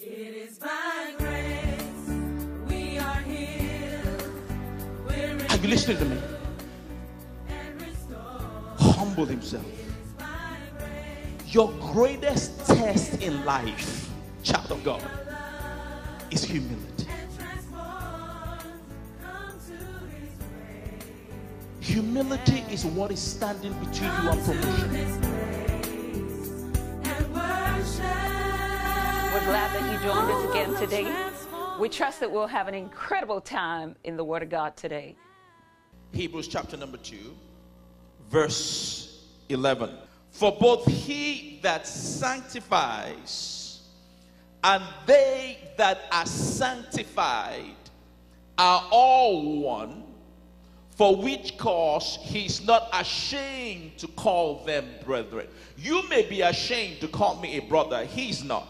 It is by grace we are healed. We're you listening to me? Humble himself. Your greatest test in life, child of God, is humility. And transformed. Come to his way. Humility is what is standing between you and promotion. We're glad that you joined us again today. We trust that we'll have an incredible time in the Word of God today. Hebrews chapter number 2, verse 11. For both he that sanctifies and they that are sanctified are all one, for which cause he is not ashamed to call them brethren. You may be ashamed to call me a brother, he's not.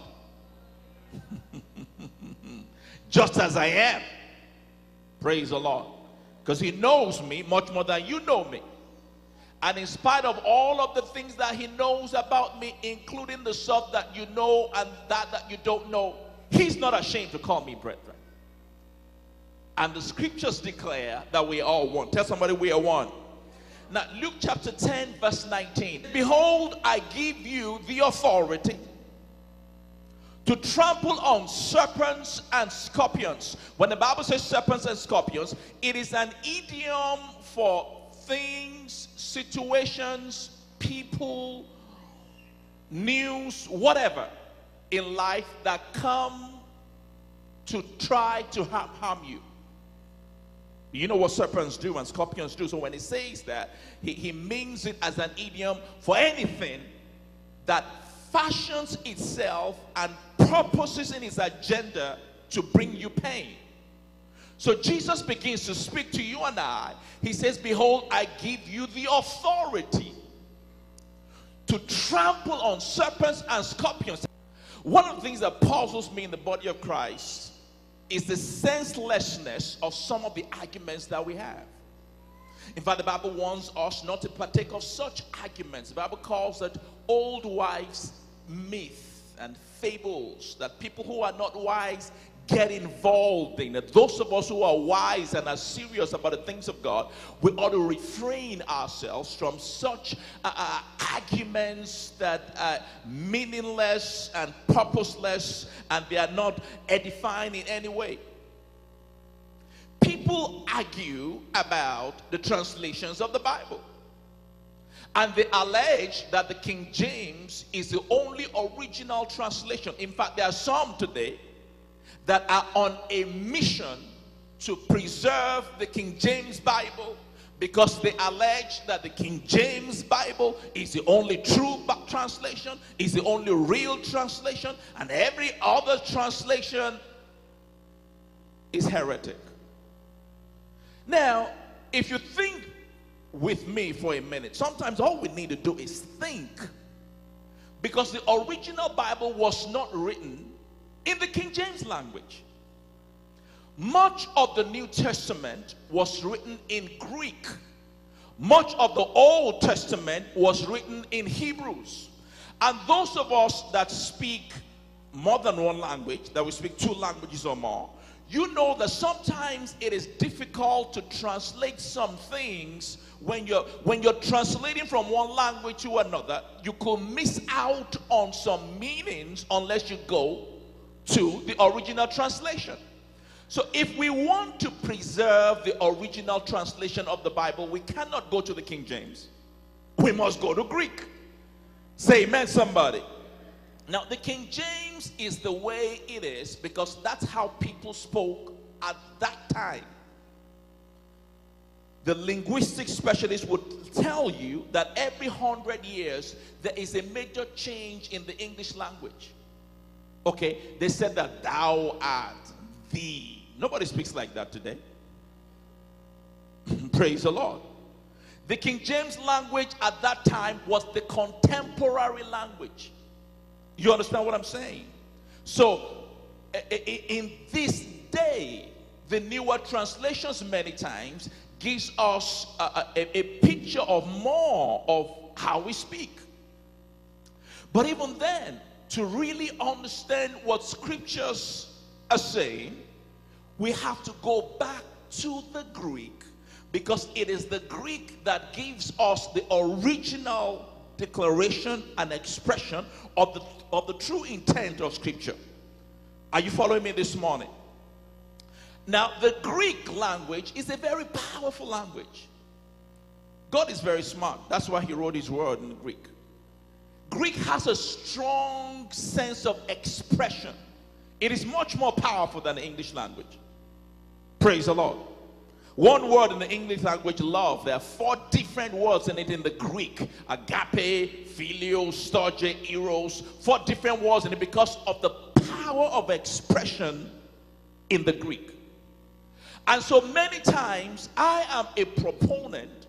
Just as I am. Praise the Lord. Because he knows me much more than you know me. And in spite of all of the things that he knows about me, including the stuff that you know and that that you don't know, he's not ashamed to call me brethren. And the scriptures declare that we are one. Tell somebody we are one. Now, Luke chapter 10, verse 19. Behold, I give you the authority to trample on serpents and scorpions. When the Bible says serpents and scorpions, it is an idiom for things, situations, people, news, whatever in life that come to try to harm, harm you. You know what serpents do and scorpions do. So when he says that, he, he means it as an idiom for anything that fashions itself and purposes in its agenda to bring you pain. So Jesus begins to speak to you and I. He says, Behold, I give you the authority to trample on serpents and scorpions. One of the things that puzzles me in the body of Christ is the senselessness of some of the arguments that we have. In fact, the Bible warns us not to partake of such arguments. The Bible calls it old wives' myth and fables that people who are not wise get involved in. Those of us who are wise and are serious about the things of God, we ought to refrain ourselves from such uh, uh, arguments that are meaningless and purposeless and they are not edifying in any way. People argue about the translations of the Bible. And they allege that the King James is the only original translation. In fact, there are some today that are on a mission to preserve the King James Bible because they allege that the King James Bible is the only true translation, is the only real translation, and every other translation is heretic. Now, if you think with me for a minute, sometimes all we need to do is think. Because the original Bible was not written in the King James language. Much of the New Testament was written in Greek. Much of the Old Testament was written in Hebrews. And those of us that speak more than one language, that we speak two languages or more, you know that sometimes it is difficult to translate some things when you're when you're translating from one language to another. You could miss out on some meanings unless you go to the original translation. So if we want to preserve the original translation of the bible we cannot go to the king james. We must go to greek. Say amen somebody now, the King James is the way it is because that's how people spoke at that time. The linguistic specialist would tell you that every hundred years there is a major change in the English language. Okay, they said that thou art thee. Nobody speaks like that today. Praise the Lord. The King James language at that time was the contemporary language. You understand what I'm saying? So, in this day, the newer translations many times gives us a, a- a picture of more of how we speak. But even then, to really understand what scriptures are saying, we have to go back to the Greek because it is the Greek that gives us the original declaration and expression of the, of the true intent of scripture. Are you following me this morning? Now, the Greek language is a very powerful language. God is very smart. That's why he wrote his word in Greek. Greek has a strong sense of expression. It is much more powerful than the English language. Praise the Lord. One word in the English language, love. There are four different words in it in the Greek agape, phileo, storge, eros. Four different words in it because of the power of expression in the Greek. And so many times I am a proponent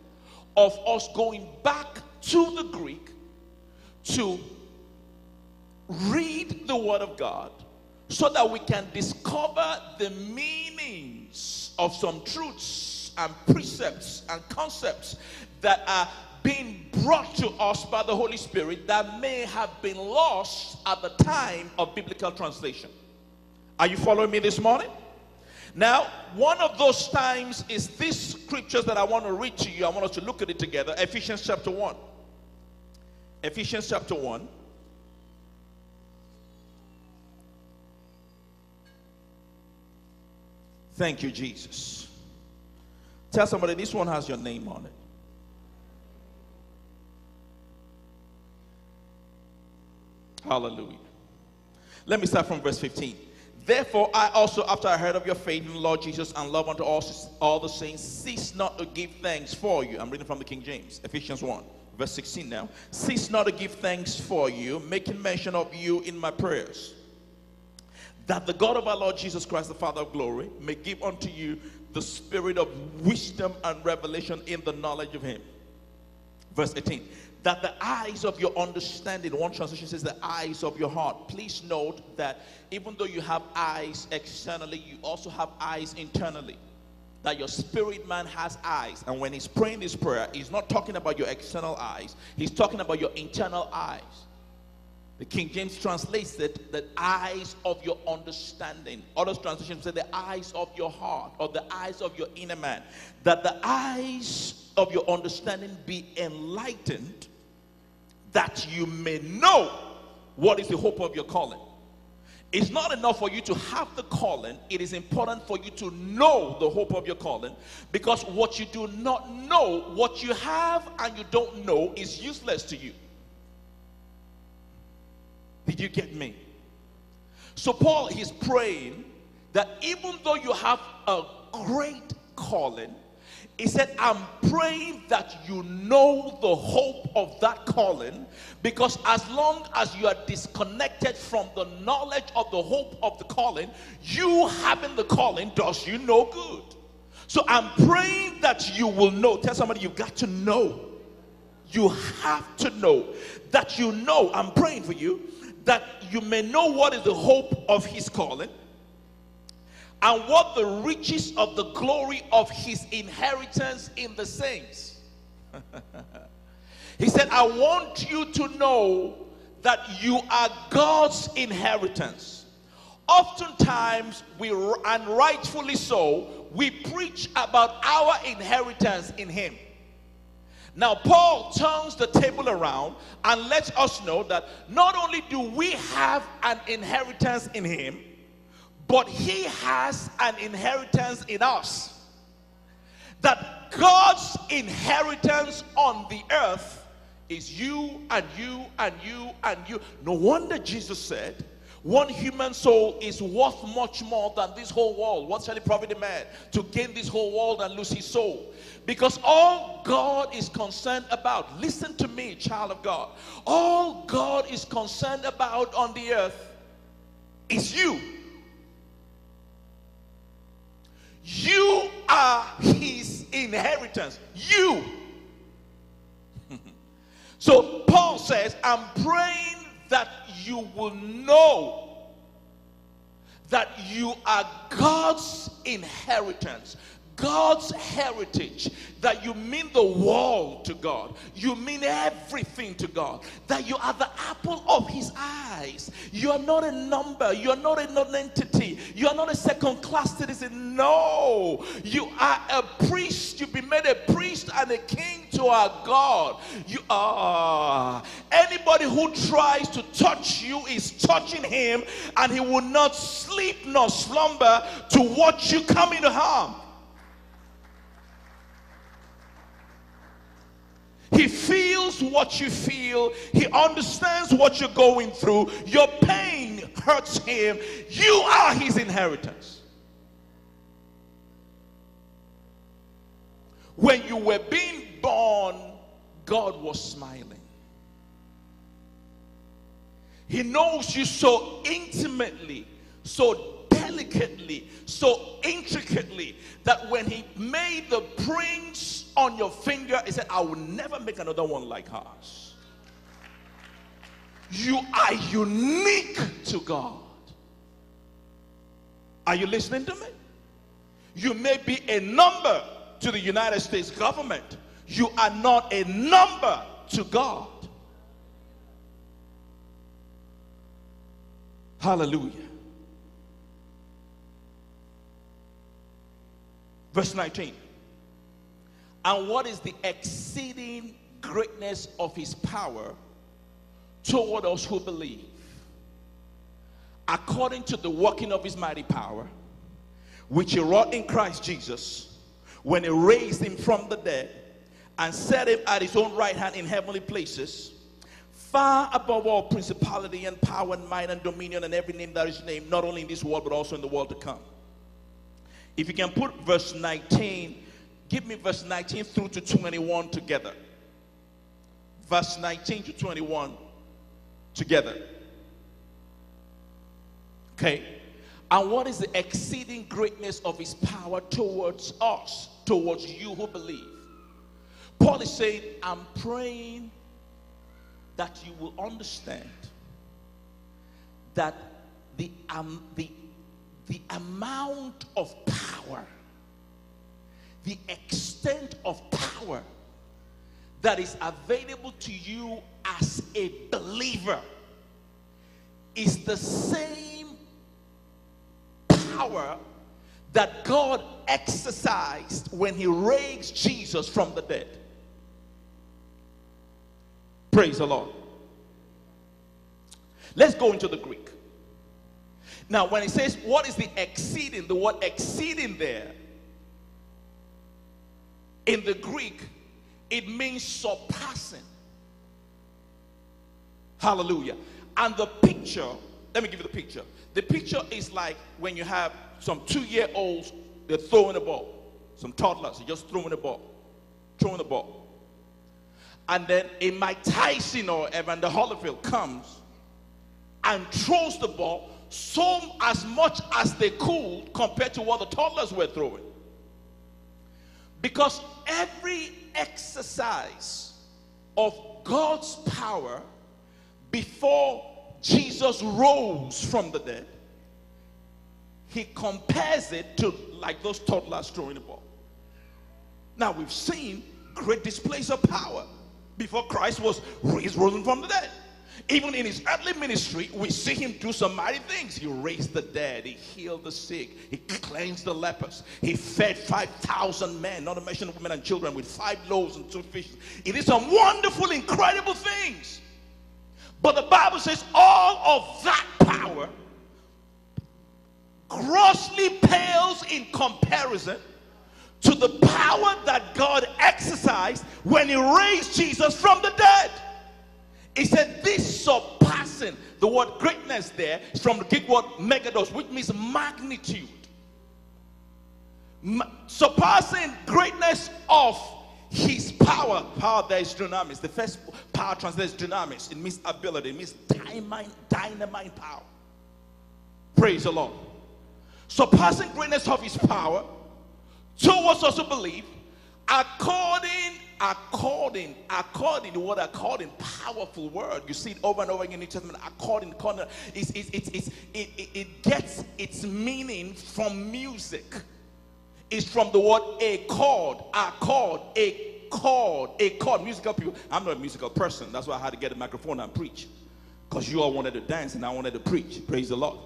of us going back to the Greek to read the Word of God so that we can discover the meanings of some truths and precepts and concepts that are being brought to us by the Holy Spirit that may have been lost at the time of biblical translation. Are you following me this morning? Now, one of those times is this scriptures that I want to read to you. I want us to look at it together. Ephesians chapter 1. Ephesians chapter 1. Thank you, Jesus. Tell somebody this one has your name on it. Hallelujah. Let me start from verse 15. Therefore, I also, after I heard of your faith in the Lord Jesus and love unto all, all the saints, cease not to give thanks for you. I'm reading from the King James, Ephesians 1, verse 16 now. Cease not to give thanks for you, making mention of you in my prayers. That the God of our Lord Jesus Christ, the Father of glory, may give unto you the spirit of wisdom and revelation in the knowledge of him. Verse 18 that the eyes of your understanding, one translation says the eyes of your heart. Please note that even though you have eyes externally, you also have eyes internally. That your spirit man has eyes. And when he's praying this prayer, he's not talking about your external eyes, he's talking about your internal eyes. The King James translates it the eyes of your understanding. Other translations say the eyes of your heart or the eyes of your inner man. That the eyes of your understanding be enlightened that you may know what is the hope of your calling. It's not enough for you to have the calling, it is important for you to know the hope of your calling because what you do not know, what you have and you don't know, is useless to you. Did you get me? So, Paul, he's praying that even though you have a great calling, he said, I'm praying that you know the hope of that calling because as long as you are disconnected from the knowledge of the hope of the calling, you having the calling does you no good. So I'm praying that you will know. Tell somebody you've got to know. You have to know that you know. I'm praying for you that you may know what is the hope of his calling and what the riches of the glory of his inheritance in the saints. he said, I want you to know that you are God's inheritance. Oftentimes, we, and rightfully so, we preach about our inheritance in him. Now, Paul turns the table around and lets us know that not only do we have an inheritance in him, but he has an inheritance in us. That God's inheritance on the earth is you and you and you and you. No wonder Jesus said, one human soul is worth much more than this whole world. What shall it profit a man to gain this whole world and lose his soul? Because all God is concerned about, listen to me, child of God, all God is concerned about on the earth is you. You are his inheritance. You. so Paul says, I'm praying that you will know that you are God's inheritance. God's heritage, that you mean the world to God, you mean everything to God, that you are the apple of His eyes. You are not a number, you are not a non-entity, you are not a second-class citizen. No, you are a priest. You've been made a priest a king to our God. You are anybody who tries to touch you is touching Him, and He will not sleep nor slumber to watch you come into harm. He feels what you feel. He understands what you're going through. Your pain hurts him. You are his inheritance. When you were being born, God was smiling. He knows you so intimately, so delicately, so intricately that when he made the prints on your finger, he said, I will never make another one like hers. You are unique to God. Are you listening to me? You may be a number to the United States government. You are not a number to God. Hallelujah. Verse 19. And what is the exceeding greatness of his power toward us who believe? According to the working of his mighty power, which he wrought in Christ Jesus when he raised him from the dead and set him at his own right hand in heavenly places, far above all principality and power and might and dominion and every name that is named, not only in this world but also in the world to come. If you can put verse 19, give me verse 19 through to 21 together. Verse 19 to 21 together. Okay. And what is the exceeding greatness of his power towards us, towards you who believe? Paul is saying, I'm praying that you will understand that the, um, the, the amount of power, the extent of power that is available to you as a believer is the same power that God exercised when he raised Jesus from the dead. Praise the Lord. Let's go into the Greek. Now, when it says what is the exceeding, the word exceeding there in the Greek, it means surpassing. Hallelujah. And the picture, let me give you the picture. The picture is like when you have some two year olds, they're throwing a ball. Some toddlers, they're just throwing a ball. Throwing the ball. And then a Mike Tyson or Evander Holyfield comes and throws the ball so as much as they could compared to what the toddlers were throwing. Because every exercise of God's power before Jesus rose from the dead, he compares it to like those toddlers throwing the ball. Now we've seen great displays of power before Christ was raised risen from the dead. Even in his earthly ministry, we see him do some mighty things. He raised the dead, he healed the sick, he cleansed the lepers, he fed 5,000 men, not to mention women and children, with five loaves and two fishes. He did some wonderful, incredible things. But the Bible says all of that power grossly pales in comparison to the power that God exercised when he raised Jesus from the dead. He said, This surpassing, the word greatness there is from the Greek word megethos, which means magnitude. Ma- surpassing greatness of his power. Power there is dunamis. The first power translates dunamis. It means ability, it means dynamite, dynamite power. Praise the Lord. Surpassing greatness of his power towards us who believe, according, according, according, the word according, powerful word. You see it over and over again in the Testament. According, according, it's, it's, it's, it, it, it gets its meaning from music. Is from the word a chord, a chord, a chord. A chord. Musical people. I'm not a musical person. That's why I had to get a microphone and preach. Because you all wanted to dance and I wanted to preach. Praise the Lord.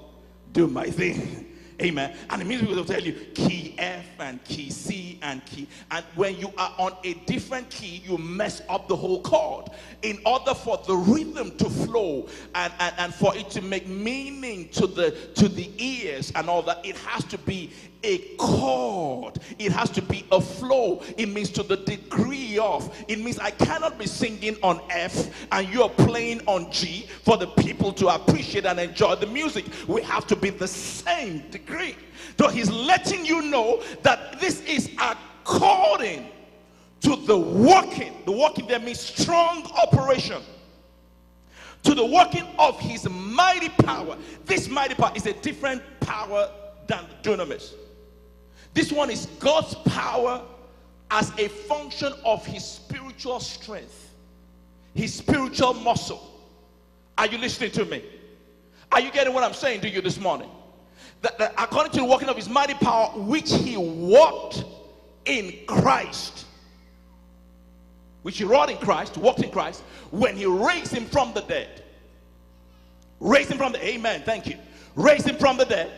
Do my thing. Amen. And the music will tell you key F and key C and key. And when you are on a different key, you mess up the whole chord. In order for the rhythm to flow and, and, and for it to make meaning to the to the ears and all that, it has to be a chord. It has to be a flow. It means to the degree of. It means I cannot be singing on F and you're playing on G for the people to appreciate and enjoy the music. We have to be the same degree. So he's letting you know that this is according to the working. The working there means strong operation to the working of his mighty power. This mighty power is a different power than the dunamis. This one is God's power as a function of his spiritual strength, his spiritual muscle. Are you listening to me? Are you getting what I'm saying to you this morning? That, that according to the working of his mighty power, which he worked in Christ, which he wrought in Christ, walked in Christ, when he raised him from the dead. Raised him from the Amen. Thank you. Raised him from the dead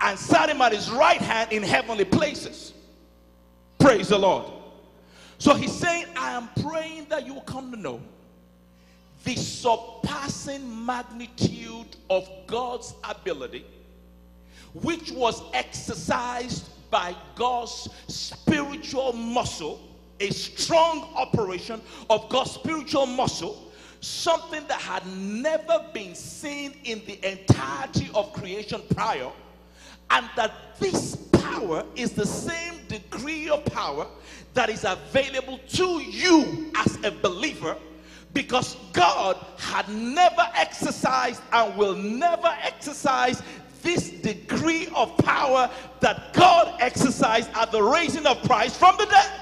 and sat him at his right hand in heavenly places. Praise the Lord. So he's saying, I am praying that you will come to know the surpassing magnitude of God's ability, which was exercised by God's spiritual muscle, a strong operation of God's spiritual muscle, something that had never been seen in the entirety of creation prior and that this power is the same degree of power that is available to you as a believer because God had never exercised and will never exercise this degree of power that God exercised at the raising of Christ from the dead.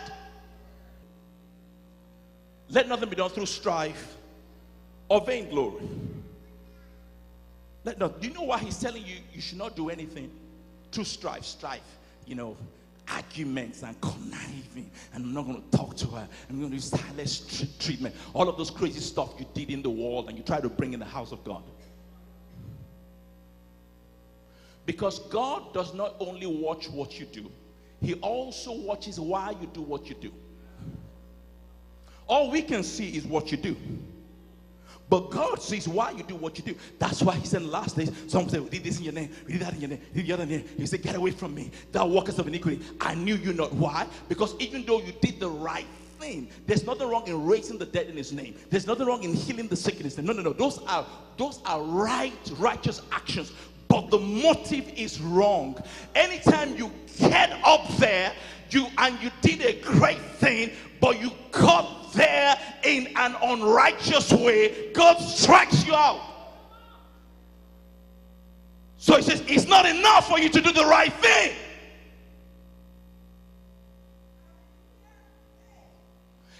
Let nothing be done through strife or vainglory. Let not, do you know why he's telling you you should not do anything? through strife, strife, you know, arguments and conniving, and I'm not going to talk to her. I'm going to do silent treatment. All of those crazy stuff you did in the world and you try to bring in the house of God. Because God does not only watch what you do, He also watches why you do what you do. All we can see is what you do. But God sees why you do what you do. That's why He said last days, some say, We did this in your name, we did that in your name, did the other name. He said, Get away from me, thou workers of iniquity. I knew you not. Why? Because even though you did the right thing, there's nothing wrong in raising the dead in his name. There's nothing wrong in healing the sick in his name. No, no, no. Those are those are right, righteous actions. But the motive is wrong. Anytime you get up there, you and you did a great thing, but you got there in an unrighteous way, God strikes you out. So he says, it's not enough for you to do the right thing.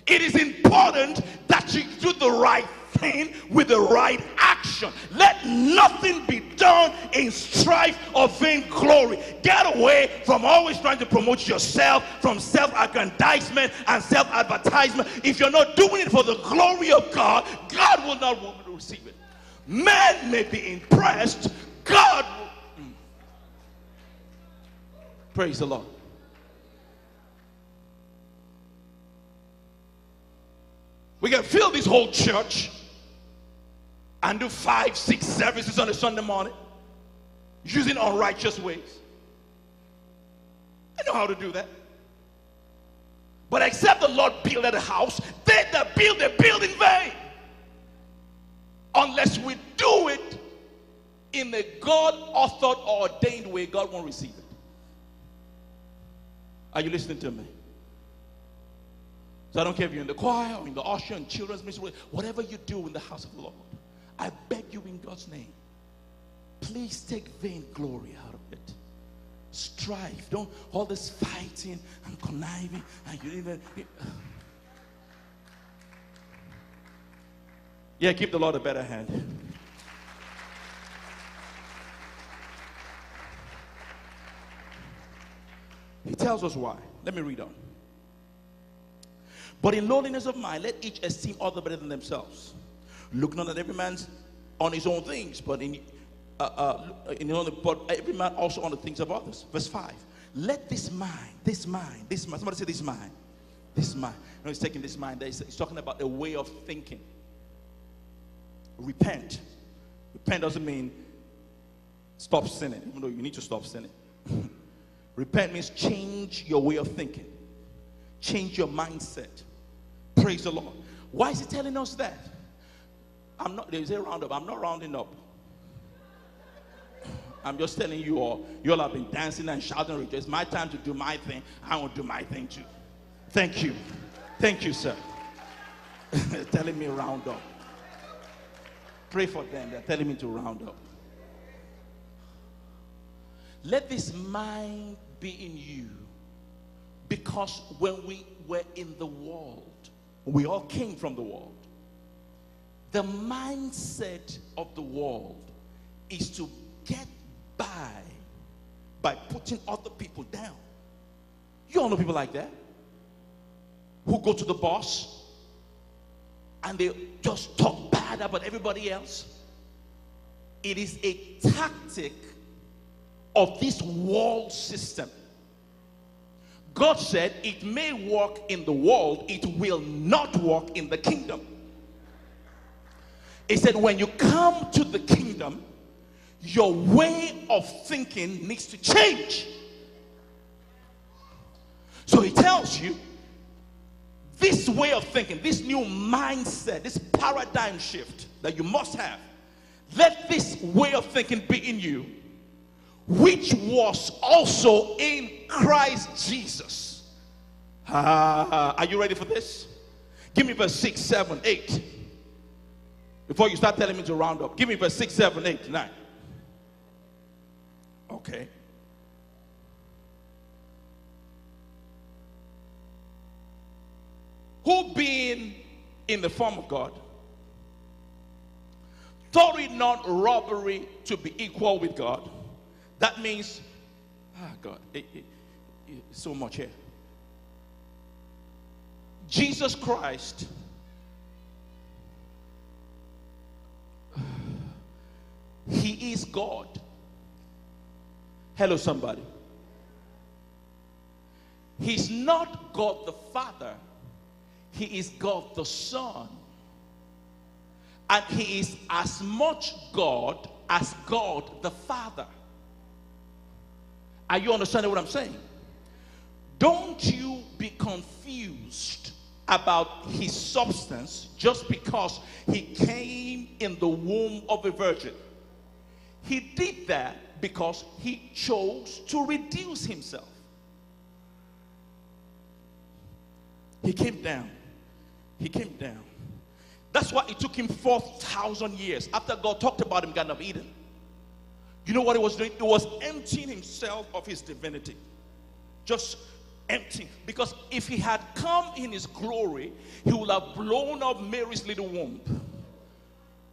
It is important that you do the right thing with the right action. Let nothing be done in strife or vainglory. Get away from always trying to promote yourself, from self aggrandizement and self advertisement. If you're not doing it for the glory of God, God will not want to receive it. Man may be impressed, God will. Mm. Praise the Lord. We can fill this whole church and do five, six services on a Sunday morning using unrighteous ways. I know how to do that. But except the Lord build a house, they that build, they build in vain. Unless we do it in a God authored or ordained way, God won't receive it. Are you listening to me? So I don't care if you're in the choir or in the usher children's ministry, whatever you do in the house of the Lord, I beg you in God's name, please take vain glory out of it. Strife, don't all this fighting and conniving and you even. Yeah, give the Lord a better hand. He tells us why. Let me read on. But in lowliness of mind, let each esteem other better than themselves. Look not at every man's on his own things, but in, uh, uh, in but every man also on the things of others. Verse five. Let this mind, this mind, this mind. Somebody say this mind, this mind. No, he's taking this mind. He's, he's talking about a way of thinking. Repent. Repent doesn't mean stop sinning, even though you need to stop sinning. Repent means change your way of thinking, change your mindset. Praise the Lord. Why is he telling us that? I'm not, there's a roundup. I'm not rounding up. I'm just telling you all, you all have been dancing and shouting. It's my time to do my thing. I will do my thing too. Thank you. Thank you, sir. telling me round up. Pray for them. They're telling me to round up. Let this mind be in you. Because when we were in the world, we all came from the world. The mindset of the world is to get by by putting other people down. You all know people like that who go to the boss and they just talk bad about everybody else. It is a tactic of this world system. God said it may work in the world, it will not work in the kingdom. He said, when you come to the kingdom, your way of thinking needs to change. So he tells you this way of thinking, this new mindset, this paradigm shift that you must have, let this way of thinking be in you, which was also in Christ Jesus. Ah, are you ready for this? Give me verse 6, 7, 8. Before you start telling me to round up, give me verse 6, 7, 8, 9. Okay. Who being in the form of God, thought it not robbery to be equal with God. That means, ah, God, it, it, it- so much here. Jesus Christ He is God. Hello, somebody. He's not God the Father, He is God the Son. And He is as much God as God the Father. Are you understanding what I'm saying? Don't you be confused about his substance just because he came in the womb of a virgin. He did that because he chose to reduce himself. He came down. He came down. That's why it took him 4,000 years after God talked about him, Garden of Eden. You know what he was doing? He was emptying himself of his divinity. Just empty. Because if he had come in his glory, he would have blown up Mary's little womb.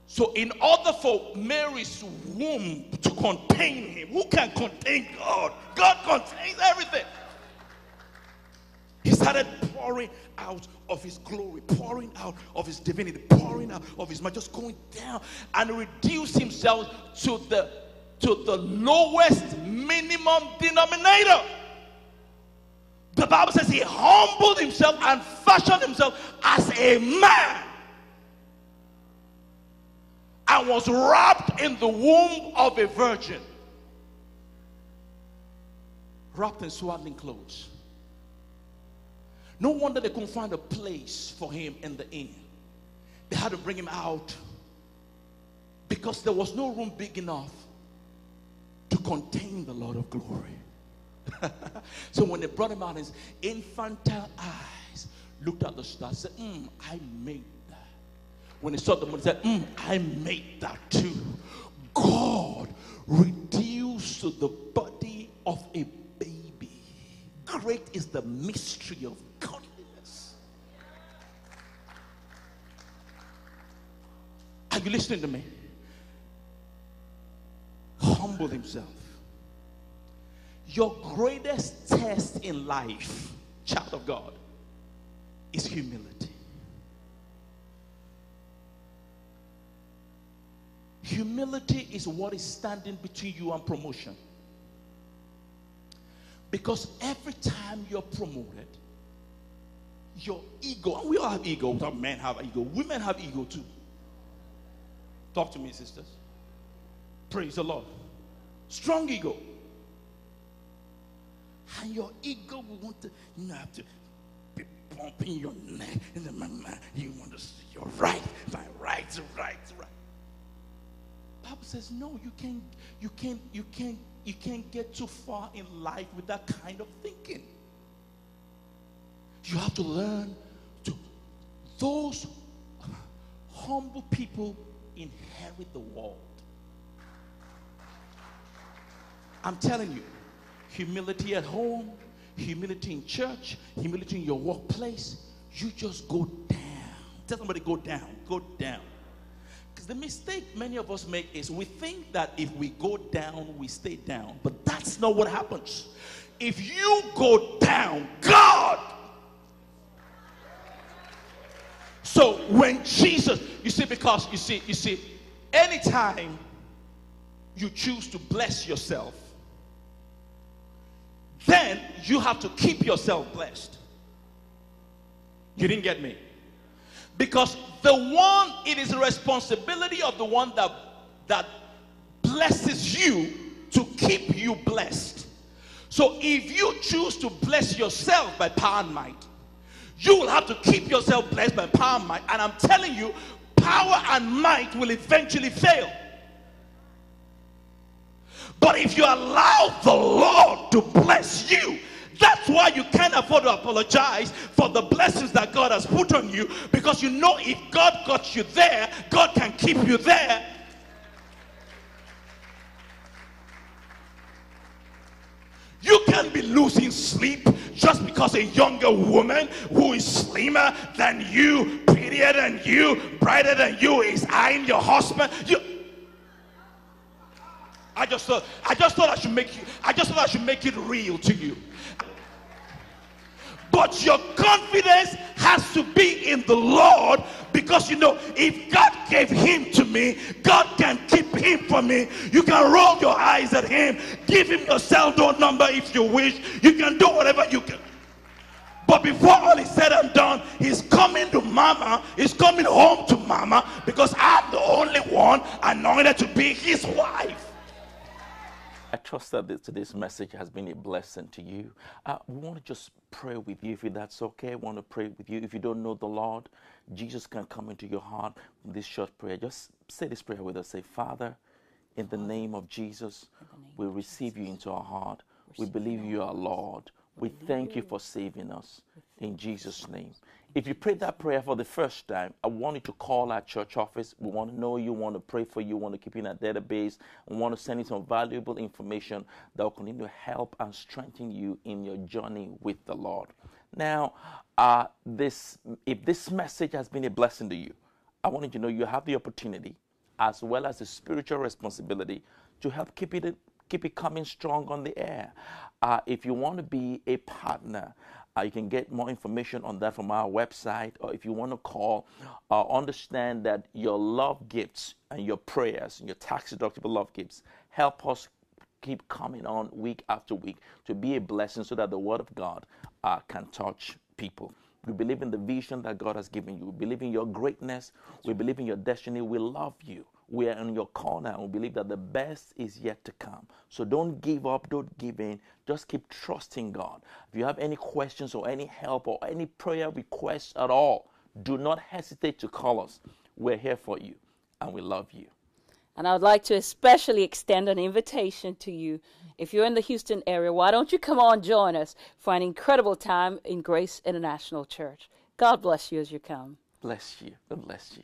So, in order for Mary's womb to contain him, who can contain God? God contains everything. He started pouring out of his glory, pouring out of his divinity, pouring out of his might, just going down and reduce himself to the to the lowest minimum denominator. The Bible says he humbled himself and fashioned himself as a man was wrapped in the womb of a virgin. Wrapped in swaddling clothes. No wonder they couldn't find a place for him in the inn. They had to bring him out because there was no room big enough to contain the Lord of glory. so when they brought him out, his infantile eyes looked at the stars, and said, "Hmm, I made. When he saw the moon, he said, "Hmm, I made that too. God reduced to the body of a baby. Great is the mystery of godliness. Are you listening to me? Humble himself Your greatest test in life, child of God, is humility. Humility is what is standing between you and promotion. Because every time you're promoted, your ego, and we all have ego, men have ego, women have ego too. Talk to me, sisters. Praise the Lord. Strong ego. And your ego will want to, you know, have to be pumping your neck. You want to see you're right, my right, right, right. Bible says, no, you can't, you can't, you can't, you can't get too far in life with that kind of thinking. You have to learn to those humble people inherit the world. I'm telling you, humility at home, humility in church, humility in your workplace, you just go down. Tell somebody, go down, go down. Because the mistake many of us make is we think that if we go down, we stay down. But that's not what happens. If you go down, God. So when Jesus, you see, because you see, you see, anytime you choose to bless yourself, then you have to keep yourself blessed. You didn't get me? Because the one, it is the responsibility of the one that that blesses you to keep you blessed. So if you choose to bless yourself by power and might, you will have to keep yourself blessed by power and might. And I'm telling you, power and might will eventually fail. But if you allow the Lord to bless you, that's why you can't afford to apologize for the blessings that God has put on you because you know if God got you there, God can keep you there. You can't be losing sleep just because a younger woman who is slimmer than you, prettier than you, brighter than you is eyeing your husband. You, I just thought I just thought I should make you I just thought I should make it real to you. But your confidence has to be in the Lord because you know if God gave him to me, God can keep him for me. You can roll your eyes at him, give him your cell door number if you wish. You can do whatever you can. But before all is said and done, he's coming to mama, he's coming home to mama because I'm the only one anointed to be his wife. I trust that this, today's message has been a blessing to you. Uh, we want to just pray with you if that's okay. I want to pray with you. If you don't know the Lord, Jesus can come into your heart with this short prayer. Just say this prayer with us. Say, Father, in the name of Jesus, we receive you into our heart. We believe you are Lord. We thank you for saving us. In Jesus' name. If you prayed that prayer for the first time, I want you to call our church office. We want to know you, want to pray for you, want to keep you in a database, and want to send you some valuable information that will continue to help and strengthen you in your journey with the Lord. Now, uh, this if this message has been a blessing to you, I want you to know you have the opportunity, as well as the spiritual responsibility, to help keep it keep it coming strong on the air. Uh, if you want to be a partner, uh, you can get more information on that from our website, or if you want to call, uh, understand that your love gifts and your prayers and your tax deductible love gifts help us keep coming on week after week to be a blessing so that the Word of God uh, can touch people. We believe in the vision that God has given you. We believe in your greatness. We believe in your destiny. We love you. We are in your corner and we believe that the best is yet to come. So don't give up, don't give in. Just keep trusting God. If you have any questions or any help or any prayer requests at all, do not hesitate to call us. We're here for you and we love you. And I would like to especially extend an invitation to you. If you're in the Houston area, why don't you come on join us for an incredible time in Grace International Church? God bless you as you come. Bless you. God bless you.